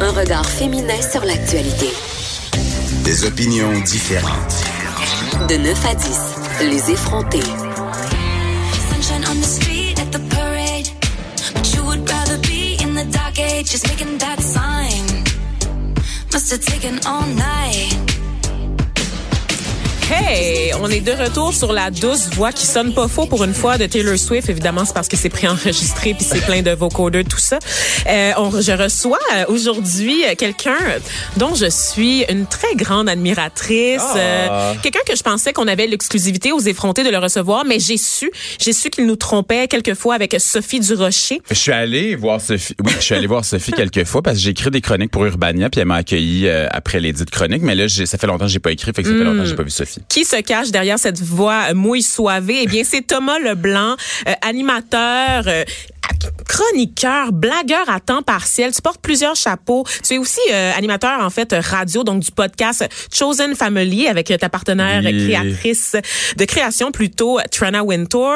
Un regard féminin sur l'actualité. Des opinions différentes. De 9 à 10, les effrontés. Sunshine on the street at the parade. But you would rather be in the dark age, just making that sign. Must have taken all night. Hey, on est de retour sur la douce voix qui sonne pas faux pour une fois de Taylor Swift. Évidemment, c'est parce que c'est préenregistré puis c'est plein de vocodeurs, tout ça. Euh, on, je reçois euh, aujourd'hui euh, quelqu'un dont je suis une très grande admiratrice. Euh, quelqu'un que je pensais qu'on avait l'exclusivité aux effrontés de le recevoir, mais j'ai su, j'ai su qu'il nous trompait quelquefois avec Sophie Durocher. Je suis allé voir Sophie. Oui, je suis allé voir Sophie quelques fois parce que j'ai écrit des chroniques pour Urbania puis elle m'a accueilli euh, après les dites chroniques. Mais là, ça fait longtemps que j'ai pas écrit, fait que ça fait longtemps que j'ai pas vu Sophie. Qui se cache derrière cette voix mouille soivée? Eh bien, c'est Thomas Leblanc, euh, animateur, euh, chroniqueur, blagueur à temps partiel. Tu portes plusieurs chapeaux. Tu es aussi euh, animateur, en fait, radio, donc du podcast Chosen Family avec ta partenaire Oui. créatrice de création plutôt, Trana Wintour.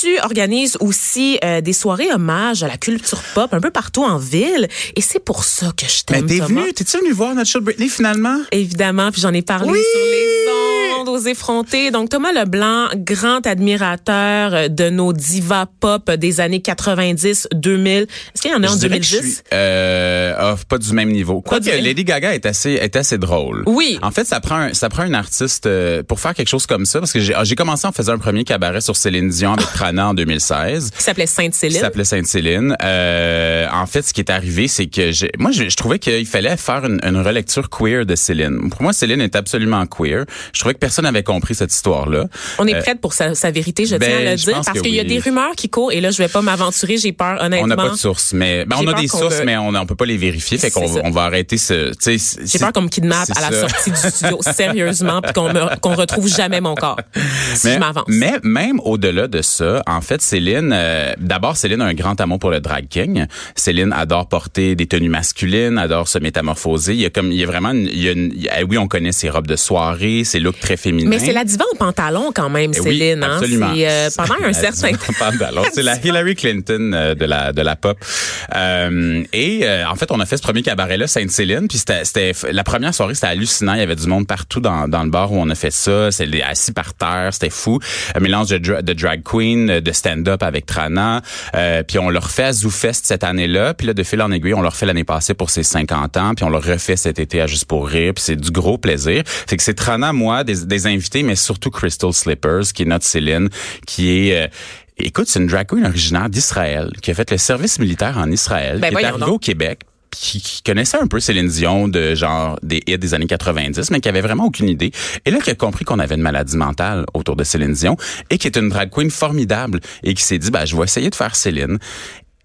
Tu organises aussi euh, des soirées hommages à la culture pop un peu partout en ville. Et c'est pour ça que je Mais t'aime, t'es Thomas. venu, t'es-tu venu voir notre show Britney finalement? Évidemment, puis j'en ai parlé Oui! sur les ondes aux effrontés. Donc Thomas Leblanc, grand admirateur euh, de nos divas pop des années 90, 2000. Est-ce qu'il y en a en Je dirais que je 2010 suis, euh, ah, pas du même niveau. Quoique Lady Gaga est assez est assez drôle. Oui. En fait, ça prend un, ça prend un artiste euh, pour faire quelque chose comme ça parce que j'ai ah, j'ai commencé en faisant un premier cabaret sur Céline Dion avec Prana en 2016. Qui s'appelait qui Sainte-Céline. s'appelait Sainte-Céline. Euh, en fait, ce qui est arrivé, c'est que j'ai- moi, je, je trouvais qu'il fallait faire une, une relecture queer de Céline. Pour moi, Céline est absolument queer. Je trouvais que personne n'avait compris cette histoire-là. On est Euh, prête pour sa, sa vérité, je ben, tiens à le je dire, parce qu'il y a des rumeurs qui courent et là, je vais pas m'aventurer, j'ai peur, honnêtement. On n'a pas de sources, mais ben, on a des sources, mais on, on peut pas les vérifier. Fait qu'on va- ça. on va arrêter ce. J'ai peur qu'on me kidnappe à la ça. sortie du studio, sérieusement, puis qu'on qu'on retrouve jamais mon corps. Si mais, je m'avance. mais même au-delà de ça, en fait, Céline, euh, d'abord, Céline a un grand amour pour le drag king. Céline adore porter des tenues masculines, adore se métamorphoser. Il y a comme, il y a vraiment, une- il y a une- il y a- oui, on connaît ses robes de soirée, ses looks très Mais c'est la diva en pantalon quand même, Eh oui, Céline. hein? absolument. C'est euh, pendant un certain pantalon. C'est la Hillary Clinton euh, de la de la pop. Euh, et euh, en fait, on a fait ce premier cabaret là, Sainte-Céline, puis c'était la première soirée, c'était hallucinant. Il y avait du monde partout dans, dans le bar où on a fait ça. C'était assis par terre, c'était fou. Un mélange de, dra- de drag queen, de stand-up avec Trana. Euh, puis on leur fait à ZooFest cette année-là. Puis là, de fil en aiguille, on leur fait l'année passée pour ses 50 ans. Puis on leur refait cet été à Juste pour rire. Puis c'est du gros plaisir. Fait que c'est Trana, moi, des, des invités, mais surtout Crystal Slippers, qui est notre Céline, qui est... euh, Écoute, c'est une drag queen originaire d'Israël qui a fait le service militaire en Israël, Ben qui est arrivée au Québec, qui, qui connaissait un peu Céline Dion de genre des hits des années 90, mais qui avait vraiment aucune idée. Et là, qui a compris qu'on avait une maladie mentale autour de Céline Dion et qui est une drag queen formidable et qui s'est dit, bah, je vais essayer de faire Céline.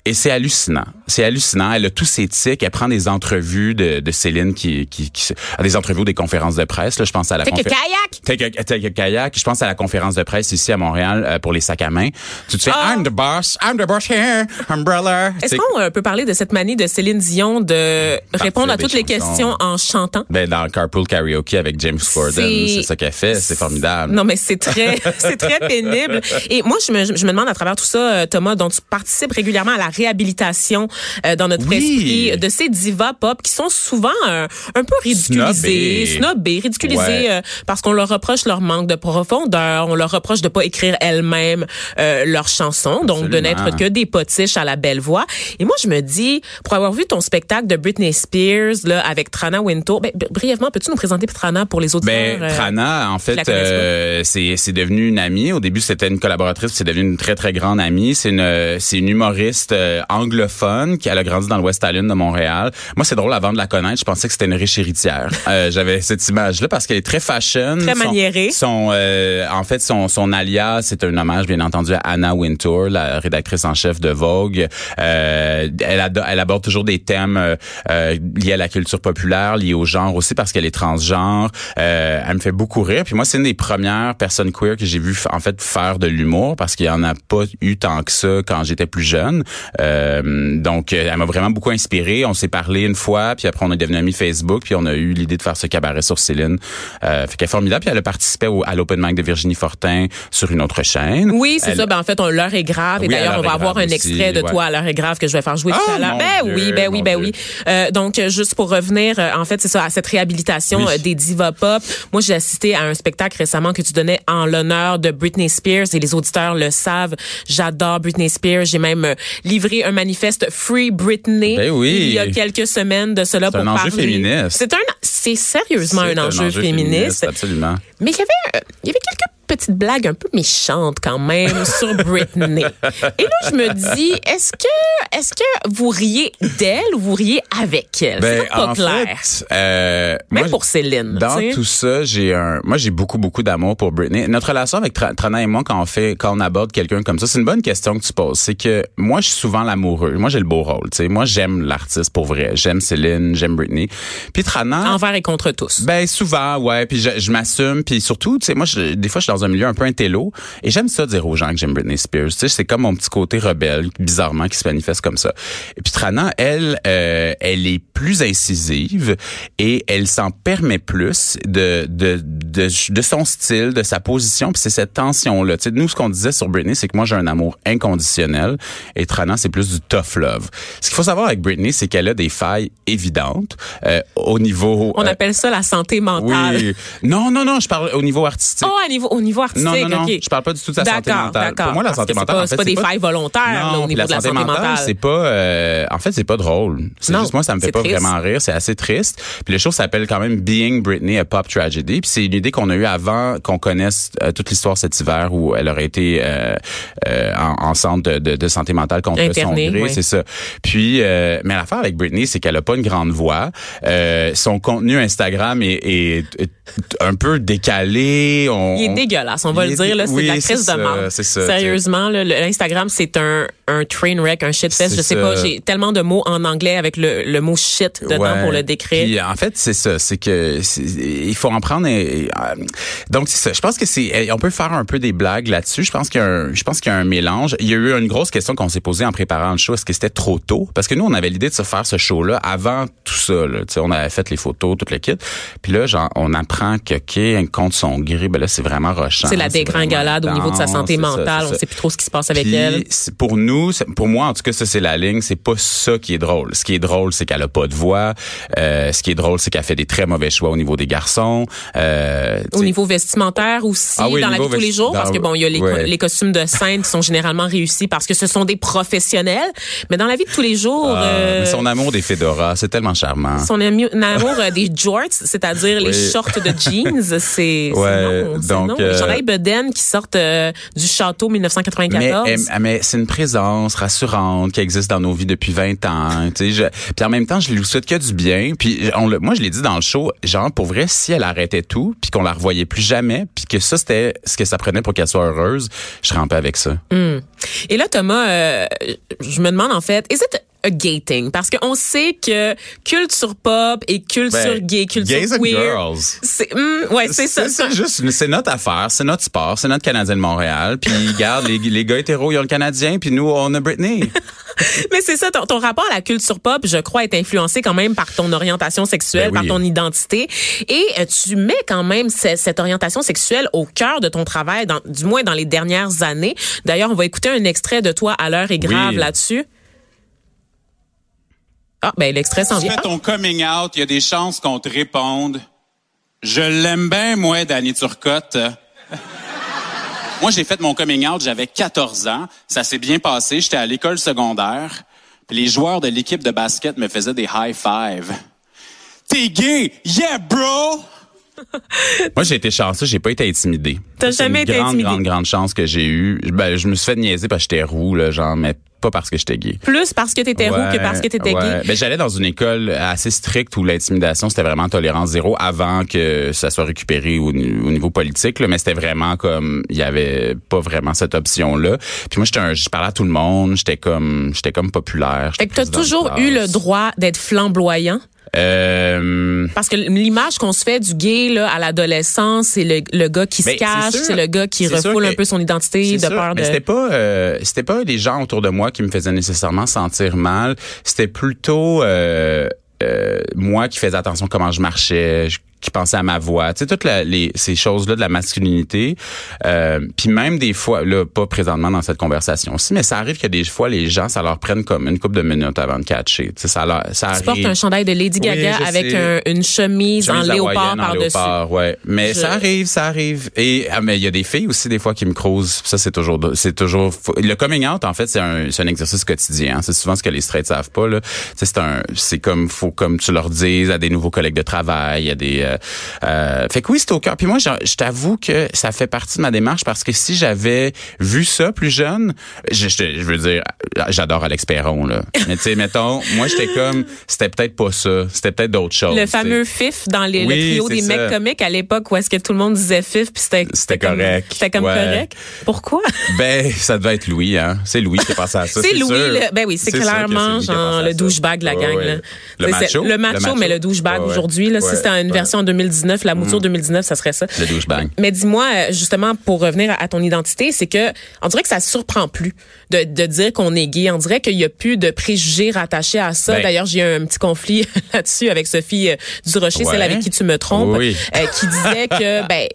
Et c'est hallucinant. C'est hallucinant. Elle a tous ses tics. Elle prend des entrevues de, de Céline qui, qui, qui, à des entrevues ou des conférences de presse. Là, je pense à la Take a confé- kayak! Take a, take a kayak. Je pense à la conférence de presse ici à Montréal euh, pour les sacs à main. Tu te fais, Ah. I'm the boss, I'm the boss here, umbrella. Est-ce qu'on euh, peut parler de cette manie de Céline Dion de répondre à toutes les questions en chantant? Ben, dans Carpool Karaoke avec James Corden, C'est- c'est ça qu'elle fait, c'est formidable. Non, mais c'est très, c'est très pénible. Et moi, je me, je me demande à travers tout ça, euh, Thomas, dont tu participes régulièrement à la réhabilitation euh, dans notre Oui. esprit de ces divas pop qui sont souvent euh, un peu ridiculisées, Snobées. snobées, ridiculisées Ouais. euh, parce qu'on leur reproche leur manque de profondeur, on leur reproche de pas écrire elles-mêmes euh, leurs chansons, donc de n'être que des potiches à la belle voix. Et moi, je me dis, pour avoir vu ton spectacle de Britney Spears là avec Trana Wintour, ben, brièvement, peux-tu nous présenter Trana pour les auditeurs? Ben, euh, Trana, en fait, euh, c'est c'est devenu une amie. Au début, c'était une collaboratrice, c'est devenu une très très grande amie. C'est une c'est une humoriste euh, anglophone qui elle a grandi dans le West Island de Montréal. Moi, c'est drôle avant de la connaître, je pensais que c'était une riche héritière. Euh, J'avais cette image-là parce qu'elle est très fashion. Très maniérée. Son, euh, en fait, son, son alias, c'est un hommage bien entendu à Anna Wintour, la rédactrice en chef de Vogue. Euh, elle, elle aborde toujours des thèmes euh, euh, liés à la culture populaire, liés au genre aussi parce qu'elle est transgenre. Euh, elle me fait beaucoup rire. Puis moi, c'est une des premières personnes queer que j'ai vu en fait faire de l'humour parce qu'il y en a pas eu tant que ça quand j'étais plus jeune. Euh, donc, euh, elle m'a vraiment beaucoup inspiré. On s'est parlé une fois, puis après on est devenu amis Facebook, puis on a eu l'idée de faire ce cabaret sur Céline. Euh, fait qu'elle est formidable. Puis elle a participé au- à l'open mic de Virginie Fortin sur une autre chaîne. Oui, c'est Elle- ça. Ben, en fait, on, l'heure est grave. Et Oui, d'ailleurs, on va l'heure avoir un aussi, extrait de ouais. toi à l'heure est grave que je vais faire jouer tout Ah, à l'heure. mon Ben Dieu, oui, ben oui, ben Dieu. oui. Euh, donc, juste pour revenir, euh, en fait, c'est ça, à cette réhabilitation Oui. des divas pop. Moi, j'ai assisté à un spectacle récemment que tu donnais en l'honneur de Britney Spears et les auditeurs le savent. J'adore Britney Spears. J'ai même euh, livré un manifeste Free Britney Ben oui. il y a quelques semaines de cela pour un enjeu parler. féministe. C'est un, c'est sérieusement un enjeu, féministe. Absolument. Mais il y avait, euh, il y avait quelques petites blagues un peu méchantes quand même sur Britney. Et là, je me dis, est-ce que, est-ce que vous riez d'elle ou vous riez avec elle? Ben, c'est pas en clair. fait, euh, Même moi, pour Céline. Dans tout ça, j'ai un, moi j'ai beaucoup beaucoup d'amour pour Britney. Notre relation avec Tra- Trana et moi quand on fait, quand on aborde quelqu'un comme ça, c'est une bonne question que tu poses. C'est que moi je suis souvent l'amoureux. Moi j'ai le beau rôle. Moi j'aime l'artiste pour vrai. J'aime Céline, j'aime Britney. Puis Trana, Envers et contre tous. ben souvent, ouais. Puis je, je m'assume. Puis surtout, tu sais, moi, je- des fois, je suis dans un milieu un peu intello et j'aime ça dire aux gens que j'aime Britney Spears. Tu sais, c'est comme mon petit côté rebelle, bizarrement, qui se manifeste comme ça. Et puis Trana, elle, euh, elle est plus incisive et elle s'en permet plus de, de de de son style, de sa position. Puis c'est cette tension là. Tu sais, nous, ce qu'on disait sur Britney, c'est que moi, j'ai un amour inconditionnel et Trana, c'est plus du tough love. Ce qu'il faut savoir avec Britney, c'est qu'elle a des failles évidentes euh, au niveau. On euh, appelle ça la santé mentale. oui. Non, non, non, je parle au niveau artistique. Oh, à niveau, au niveau artistique, non, non, non, je parle pas du tout de sa santé mentale. d'accord. Pour moi, la Parce santé que c'est mentale, pas- en fait, pas des pas- failles volontaires, là, au Non, niveau de la santé mentale. c'est pas. euh, en fait, c'est pas drôle. C'est Non, juste moi, ça me fait pas triste. vraiment rire. C'est assez triste. Puis le show s'appelle quand même Being Britney, a Pop Tragedy. Puis c'est idée qu'on a eue avant qu'on connaisse euh, toute l'histoire cet hiver où elle aurait été euh, euh, en, en centre de, de, de santé mentale contre son gré, c'est ça. Puis, euh, mais l'affaire avec Britney, c'est qu'elle a pas une grande voix. Son contenu Instagram est, est- est un peu décalé. On, Il est dégueulasse, on va le dire. Là, c'est de la oui, crise de ça, Sérieusement, l'Instagram, c'est un, un train wreck, un shitfest. C'est Je sais ça. pas, j'ai tellement de mots en anglais avec le, le mot shit dedans Ouais. pour le décrire. Puis, en fait, c'est ça, c'est que il faut en prendre. et- et, euh, donc c'est ça. Je pense que c'est, on peut faire un peu des blagues là-dessus. Je pense qu'il y a un, je pense qu'il y a un mélange. Il y a eu une grosse question qu'on s'est posée en préparant le show. Est-ce que c'était trop tôt? Parce que nous, on avait l'idée de se faire ce show-là avant tout ça. Là. On avait fait les photos, tout le kit. Puis là, genre, on apprend que ok, contre son gré, ben là, c'est vraiment rochant. C'est la dégringolade au niveau de sa santé ça, mentale. c'est on ça. sait plus trop ce qui se passe avec Puis, elle. Pour nous, pour moi en tout cas, ça c'est la ligne. C'est pas ça qui est drôle. Ce qui est drôle, c'est qu'elle a pas de voix. Euh, ce qui est drôle, c'est qu'elle fait des très mauvais choix au niveau des garçons. Euh, Au niveau vestimentaire aussi, Ah oui, dans la vie de tous les jours, parce que bon, il y a les, co- ouais. les costumes de scène qui sont généralement réussis parce que ce sont des professionnels. Mais dans la vie de tous les jours, ah, euh, mais son amour des Fedora, c'est tellement charmant. son amour des jorts, c'est-à-dire les shorts de jeans, c'est Ouais, non, donc, non. euh, Beden qui sortent euh, du château Mais, 1994. elle- mais c'est une présence rassurante qui existe dans nos vies depuis 20 ans. Je- puis en même temps, je lui souhaite que du bien. Puis on, moi, je l'ai dit dans le show, genre pour vrai, si elle arrêtait tout, puis qu'on la revoyait plus jamais, puis que ça c'était ce que ça prenait pour qu'elle soit heureuse, je serais en paix avec ça. Et là, Thomas, euh, je me demande en fait, it a gay thing? Parce qu'on sait que culture pop et culture Ben, gay, culture gays and queer, girls. c'est hum, ouais, c'est ça. C'est juste, c'est notre affaire, c'est notre sport, c'est notre Canadien de Montréal. Puis regarde, les, les gars hétéros, ils ont le Canadien, puis nous, on a Britney. Mais c'est ça, ton, ton rapport à la culture pop, je crois, est influencé quand même par ton orientation sexuelle, Ben oui. par ton identité. Et euh, tu mets quand même ce- cette orientation sexuelle au cœur de ton travail, dans, du moins dans les dernières années. D'ailleurs, on va écouter un extrait de toi à l'heure est grave Oui. là-dessus. Ah, ben l'extrait s'en tu vient. fais ton coming out, il y a des chances qu'on te réponde. Je l'aime bien, moi, Danny Turcotte. moi, j'ai fait mon coming out, j'avais 14 ans. Ça s'est bien passé. J'étais à l'école secondaire. Puis les joueurs de l'équipe de basket me faisaient des high five. T'es gay? Yeah, bro! Moi, j'ai été chanceux, j'ai pas été intimidé. T'as jamais une été grande, intimidé? grande, grande chance que j'ai eue. Ben, je me suis fait niaiser parce que j'étais roux, là, genre, mais pas parce que j'étais gay. Plus parce que t'étais roux que parce que t'étais ouais. gay. Ben, j'allais dans une école assez stricte où l'intimidation c'était vraiment tolérance zéro avant que ça soit récupéré au, au niveau politique. Là, mais c'était vraiment comme il y avait pas vraiment cette option là. Puis moi j'étais un, je parlais à tout le monde. J'étais comme j'étais comme populaire. Fait que t'as toujours eu le droit d'être flamboyant. Euh, Parce que l'image qu'on se fait du gay là, à l'adolescence, c'est le, le gars qui se Ben, cache, c'est le gars qui refoule que- un peu son identité de sûr, peur de. c'était pas euh, c'était pas les gens autour de moi qui me faisaient nécessairement sentir mal. C'était plutôt euh, euh, moi qui faisais attention comment je marchais, je- qui pensais à ma voix, tu sais toutes la- les ces choses là de la masculinité. Euh, Puis même des fois là pas présentement dans cette conversation aussi, mais ça arrive que des fois les gens ça leur prenne comme une couple de minutes avant de catcher. Tu sais ça leur ça tu portes arrive. un chandail de Lady Gaga avec un- une chemise, en léopard en par-dessus. léopard, ouais. Mais Je- ça arrive, ça arrive. Et ah, mais il y a des filles aussi des fois qui me croisent. Ça c'est toujours, c'est toujours. Le coming out en fait c'est un, c'est un exercice quotidien. C'est souvent ce que les straights savent pas là. Tu sais, C'est un, c'est comme faut comme tu leur dises à des nouveaux collègues de travail, à des. Euh, euh, fait que oui c'est au cœur. Puis moi je, je t'avoue que ça fait partie de ma démarche parce que si j'avais vu ça plus jeune, je, je, je veux dire, j'adore Alex Perron là. Mais tu sais mettons, moi j'étais comme, c'était peut-être pas ça, c'était peut-être d'autres choses. Le fameux fif dans les, Oui, le trio des ça. mecs comiques à l'époque où est-ce que tout le monde disait fif puis c'était C'était correct. C'était comme Ouais. correct. Pourquoi? Ben, ça devait être Louis, hein. C'est Louis qui est passé à ça. C'est Louis, le- ben oui, c'est clairement genre le douchebag de la gang. ouais. Là. Le C'est- macho? Le macho, mais le douchebag aujourd'hui. Là, si c'était une version en 2019, la mouture 2019, ça serait ça. Le douchebag. Mais dis-moi, euh, justement, pour revenir à, ton identité, c'est que on dirait que ça surprend plus de, de dire qu'on est gay. On dirait qu'il y a plus de préjugés rattachés à ça. Ben. D'ailleurs, j'ai eu un petit conflit là-dessus avec Sophie euh, Durocher, Ouais. celle avec qui tu me trompes, Oui. euh, qui disait que, ben,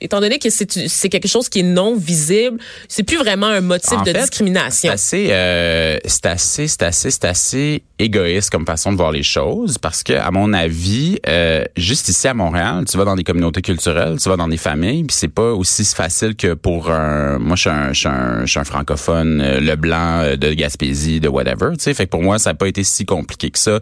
étant donné que c'est quelque chose qui est non visible, c'est plus vraiment un motif En de fait, discrimination. C'est assez, euh, c'est assez, c'est assez, c'est assez égoïste comme façon de voir les choses parce que, à mon avis, euh, juste ici à Montréal, tu vas dans des communautés culturelles, tu vas dans des familles, puis c'est pas aussi facile que pour un. Moi, je suis un, je suis un, je suis un francophone, euh, le blanc euh, de Gaspésie, de whatever. Tu sais, fait que pour moi, ça n'a pas été si compliqué que ça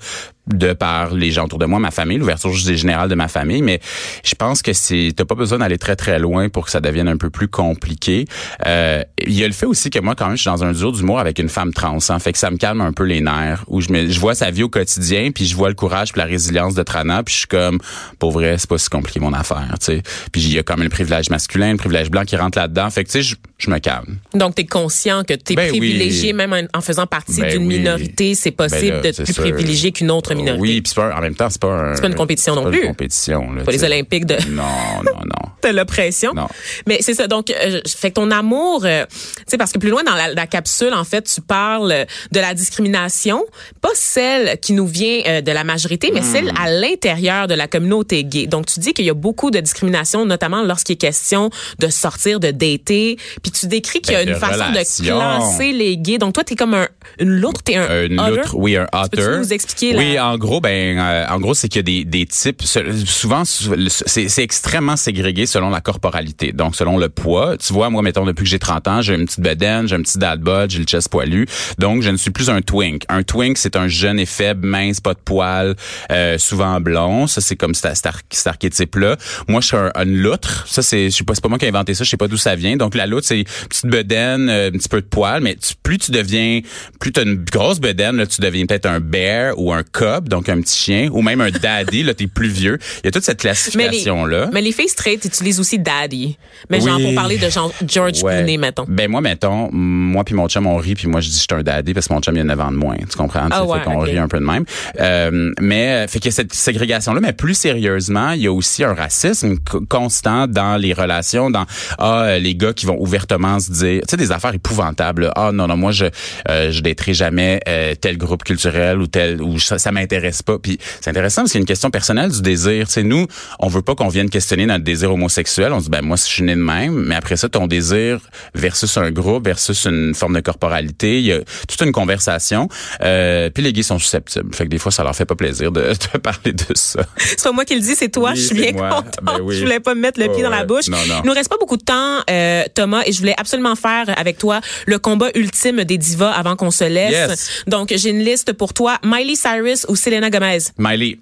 de par les gens autour de moi, ma famille, l'ouverture générale de ma famille, mais je pense que c'est t'as pas besoin d'aller très très loin pour que ça devienne un peu plus compliqué. Euh, Il y a le fait aussi que moi quand même je suis dans un duo d'humour avec une femme trans, hein, fait que ça me calme un peu les nerfs où je me, je vois sa vie au quotidien puis je vois le courage puis la résilience de Trana puis je suis comme pour vrai c'est pas si compliqué mon affaire, tu sais. Puis il y a comme le privilège masculin, le privilège blanc qui rentre là-dedans, fait que tu sais je, je me calme. Donc, tu es conscient que tu es Ben oui. privilégié, même en, en faisant partie Ben d'une oui. minorité, c'est possible Ben là, d'être plus sûr. privilégié qu'une autre minorité. Oui, puis c'est pas en même temps c'est pas un, C'est pas une compétition non pas plus. Une compétition là, Pas les. Olympiques de, Non, non, non. de l'oppression. Non. Mais c'est ça. Donc, euh, fait que ton amour, euh, tu sais, parce que plus loin dans la, la capsule, en fait, tu parles de la discrimination, pas celle qui nous vient euh, de la majorité, mais Hmm. celle à l'intérieur de la communauté gay. Donc, tu dis qu'il y a beaucoup de discrimination, notamment lorsqu'il est question de sortir, de dater. Puis tu décris qu'il y a Ben, une façon relations. de classer les gays. Donc, toi, t'es comme un, une loutre, t'es un Euh, Une other. loutre, oui, un Peux-tu otter. nous expliquer Oui, la- en gros, ben, euh, en gros, c'est qu'il y a des, des types. Souvent, c'est extrêmement ségrégé selon la corporalité. Donc, selon le poids. Tu vois, moi, mettons, depuis que j'ai 30 ans, j'ai une petite bedaine, j'ai un petit dad bod, j'ai le chest poilu. Donc, je ne suis plus un twink. Un twink, c'est un jeune et faible, mince, pas de poils, euh, souvent blond. Ça, c'est comme cet, cet ar- cet archétype-là. Moi, je suis un, une loutre. Ça, c'est, je sais pas, c'est pas moi qui ai inventé ça. Je sais pas d'où ça vient. Donc, la loutre, c'est petite bedaine, euh, un petit peu de poils, mais tu- plus tu deviens, plus tu as une grosse bedaine, là, tu deviens peut-être un bear ou un donc un petit chien, ou même un daddy, là, t'es plus vieux. Il y a toute cette Mais classification-là. mais les filles straight utilisent aussi daddy. Mais genre pour parler de genre George Ouais. Clooney, mettons. Ben moi, mettons, moi puis mon chum, on rit, puis moi, je dis je suis un daddy parce que mon chum, il a 9 ans de moins. Tu comprends? Ah ouais, fait qu'on rit un peu de même. Euh, mais, fait qu'il y a cette ségrégation-là, mais plus sérieusement, il y a aussi un racisme co- constant dans les relations, dans, ah, euh, les gars qui vont ouvertement se dire, tu sais, des affaires épouvantables. là. Ah, non, non, moi, je, euh, je jamais euh, tel groupe culturel ou tel, ou ça, ça m'intéresse pas. Puis c'est intéressant parce qu'il y a une question personnelle du désir. Tu sais, nous, on veut pas qu'on vienne questionner notre désir homosexuel. On se dit, ben moi, si je suis né de même, mais après ça, ton désir versus un groupe, versus une forme de corporalité, il y a toute une conversation. Euh, puis les gays sont susceptibles. Fait que des fois, ça leur fait pas plaisir de, de parler de ça. C'est pas moi qui le dis, c'est toi. Oui, je suis bien moi. contente. Ben oui. Je voulais pas me mettre le pied dans la bouche. Non, non. Il nous reste pas beaucoup de temps, euh, Thomas, et je voulais absolument faire avec toi le combat ultime des divas avant qu'on se laisse. Yes. Donc, j'ai une liste pour toi. Miley Cyrus ou Selena Gomez? Miley.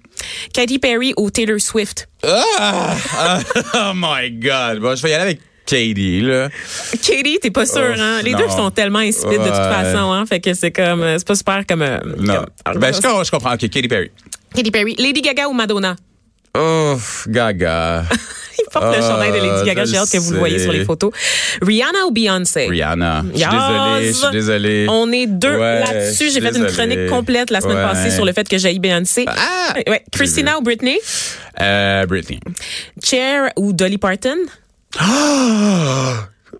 Katy Perry ou Taylor Swift? Ah! Ah! oh my God. Bon, je vais y aller avec Katie, là. Katie, t'es pas sûr, Oh, hein? Les non. deux sont tellement insipides de toute façon, hein? Fait que c'est comme, euh, c'est pas super comme. euh, Non. comme- Ben, je, comprends, je comprends. OK, Katy Perry. Katy Perry. Lady Gaga ou Madonna? Oh, Gaga. Il porte le Ah, chandail de Lady Gaga. J'ai hâte que vous le voyez sur les photos. Rihanna ou Beyoncé? Rihanna. Je suis Yes. je suis désolé. On est deux Ouais, là-dessus. J'ai fait une chronique complète la semaine Ouais. passée sur le fait que j'ai Beyoncé. Ah! Ouais. Christina ou Britney? Euh, Britney. Cher ou Dolly Parton?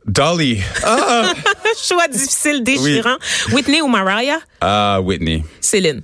Dolly. Choix difficile, déchirant. Whitney ou Mariah? Ah, Whitney. Céline.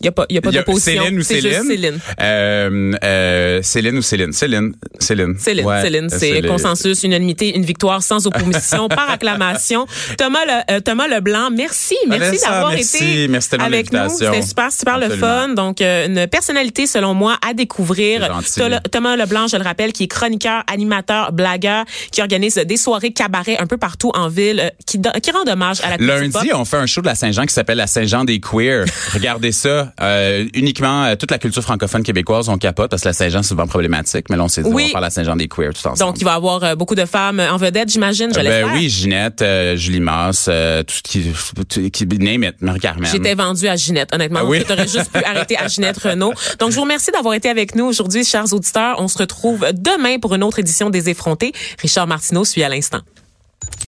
Il n'y a pas, y a pas d'opposition. Céline ou C'est Céline? juste Céline? Euh, euh, Céline ou Céline? Céline. Céline. Céline, Ouais, Céline, c'est Céline. consensus, unanimité, une victoire sans opposition, par acclamation. Thomas, Le- euh, Thomas Leblanc, merci, merci d'avoir été Merci avec nous. C'était super, super le fun. Donc, euh, une personnalité, selon moi, à découvrir. C'est Thomas Leblanc, je le rappelle, qui est chroniqueur, animateur, blagueur, qui organise des soirées cabaret un peu partout en ville, euh, qui, rend hommage à la. Lundi, on fait un show de la Saint-Jean qui s'appelle la Saint-Jean des queers. Regardez ça. Euh, uniquement euh, toute la culture francophone québécoise, on capote parce que la Saint-Jean, c'est souvent problématique. Mais là, on s'est dit, Oui. on va faire la Saint-Jean des queers tout ensemble. Donc, il va y avoir euh, beaucoup de femmes en vedette, j'imagine, je Euh, ben oui, Ginette, euh, Julie Masse, euh, tout ce qui, tout- qui name it, Marie-Carmen. J'étais vendue à Ginette, honnêtement. Ah oui? Tu aurais juste pu arrêter à Ginette Renault. Donc, je vous remercie d'avoir été avec nous aujourd'hui, chers auditeurs. On se retrouve demain pour une autre édition des effrontés. Richard Martineau suit à l'instant.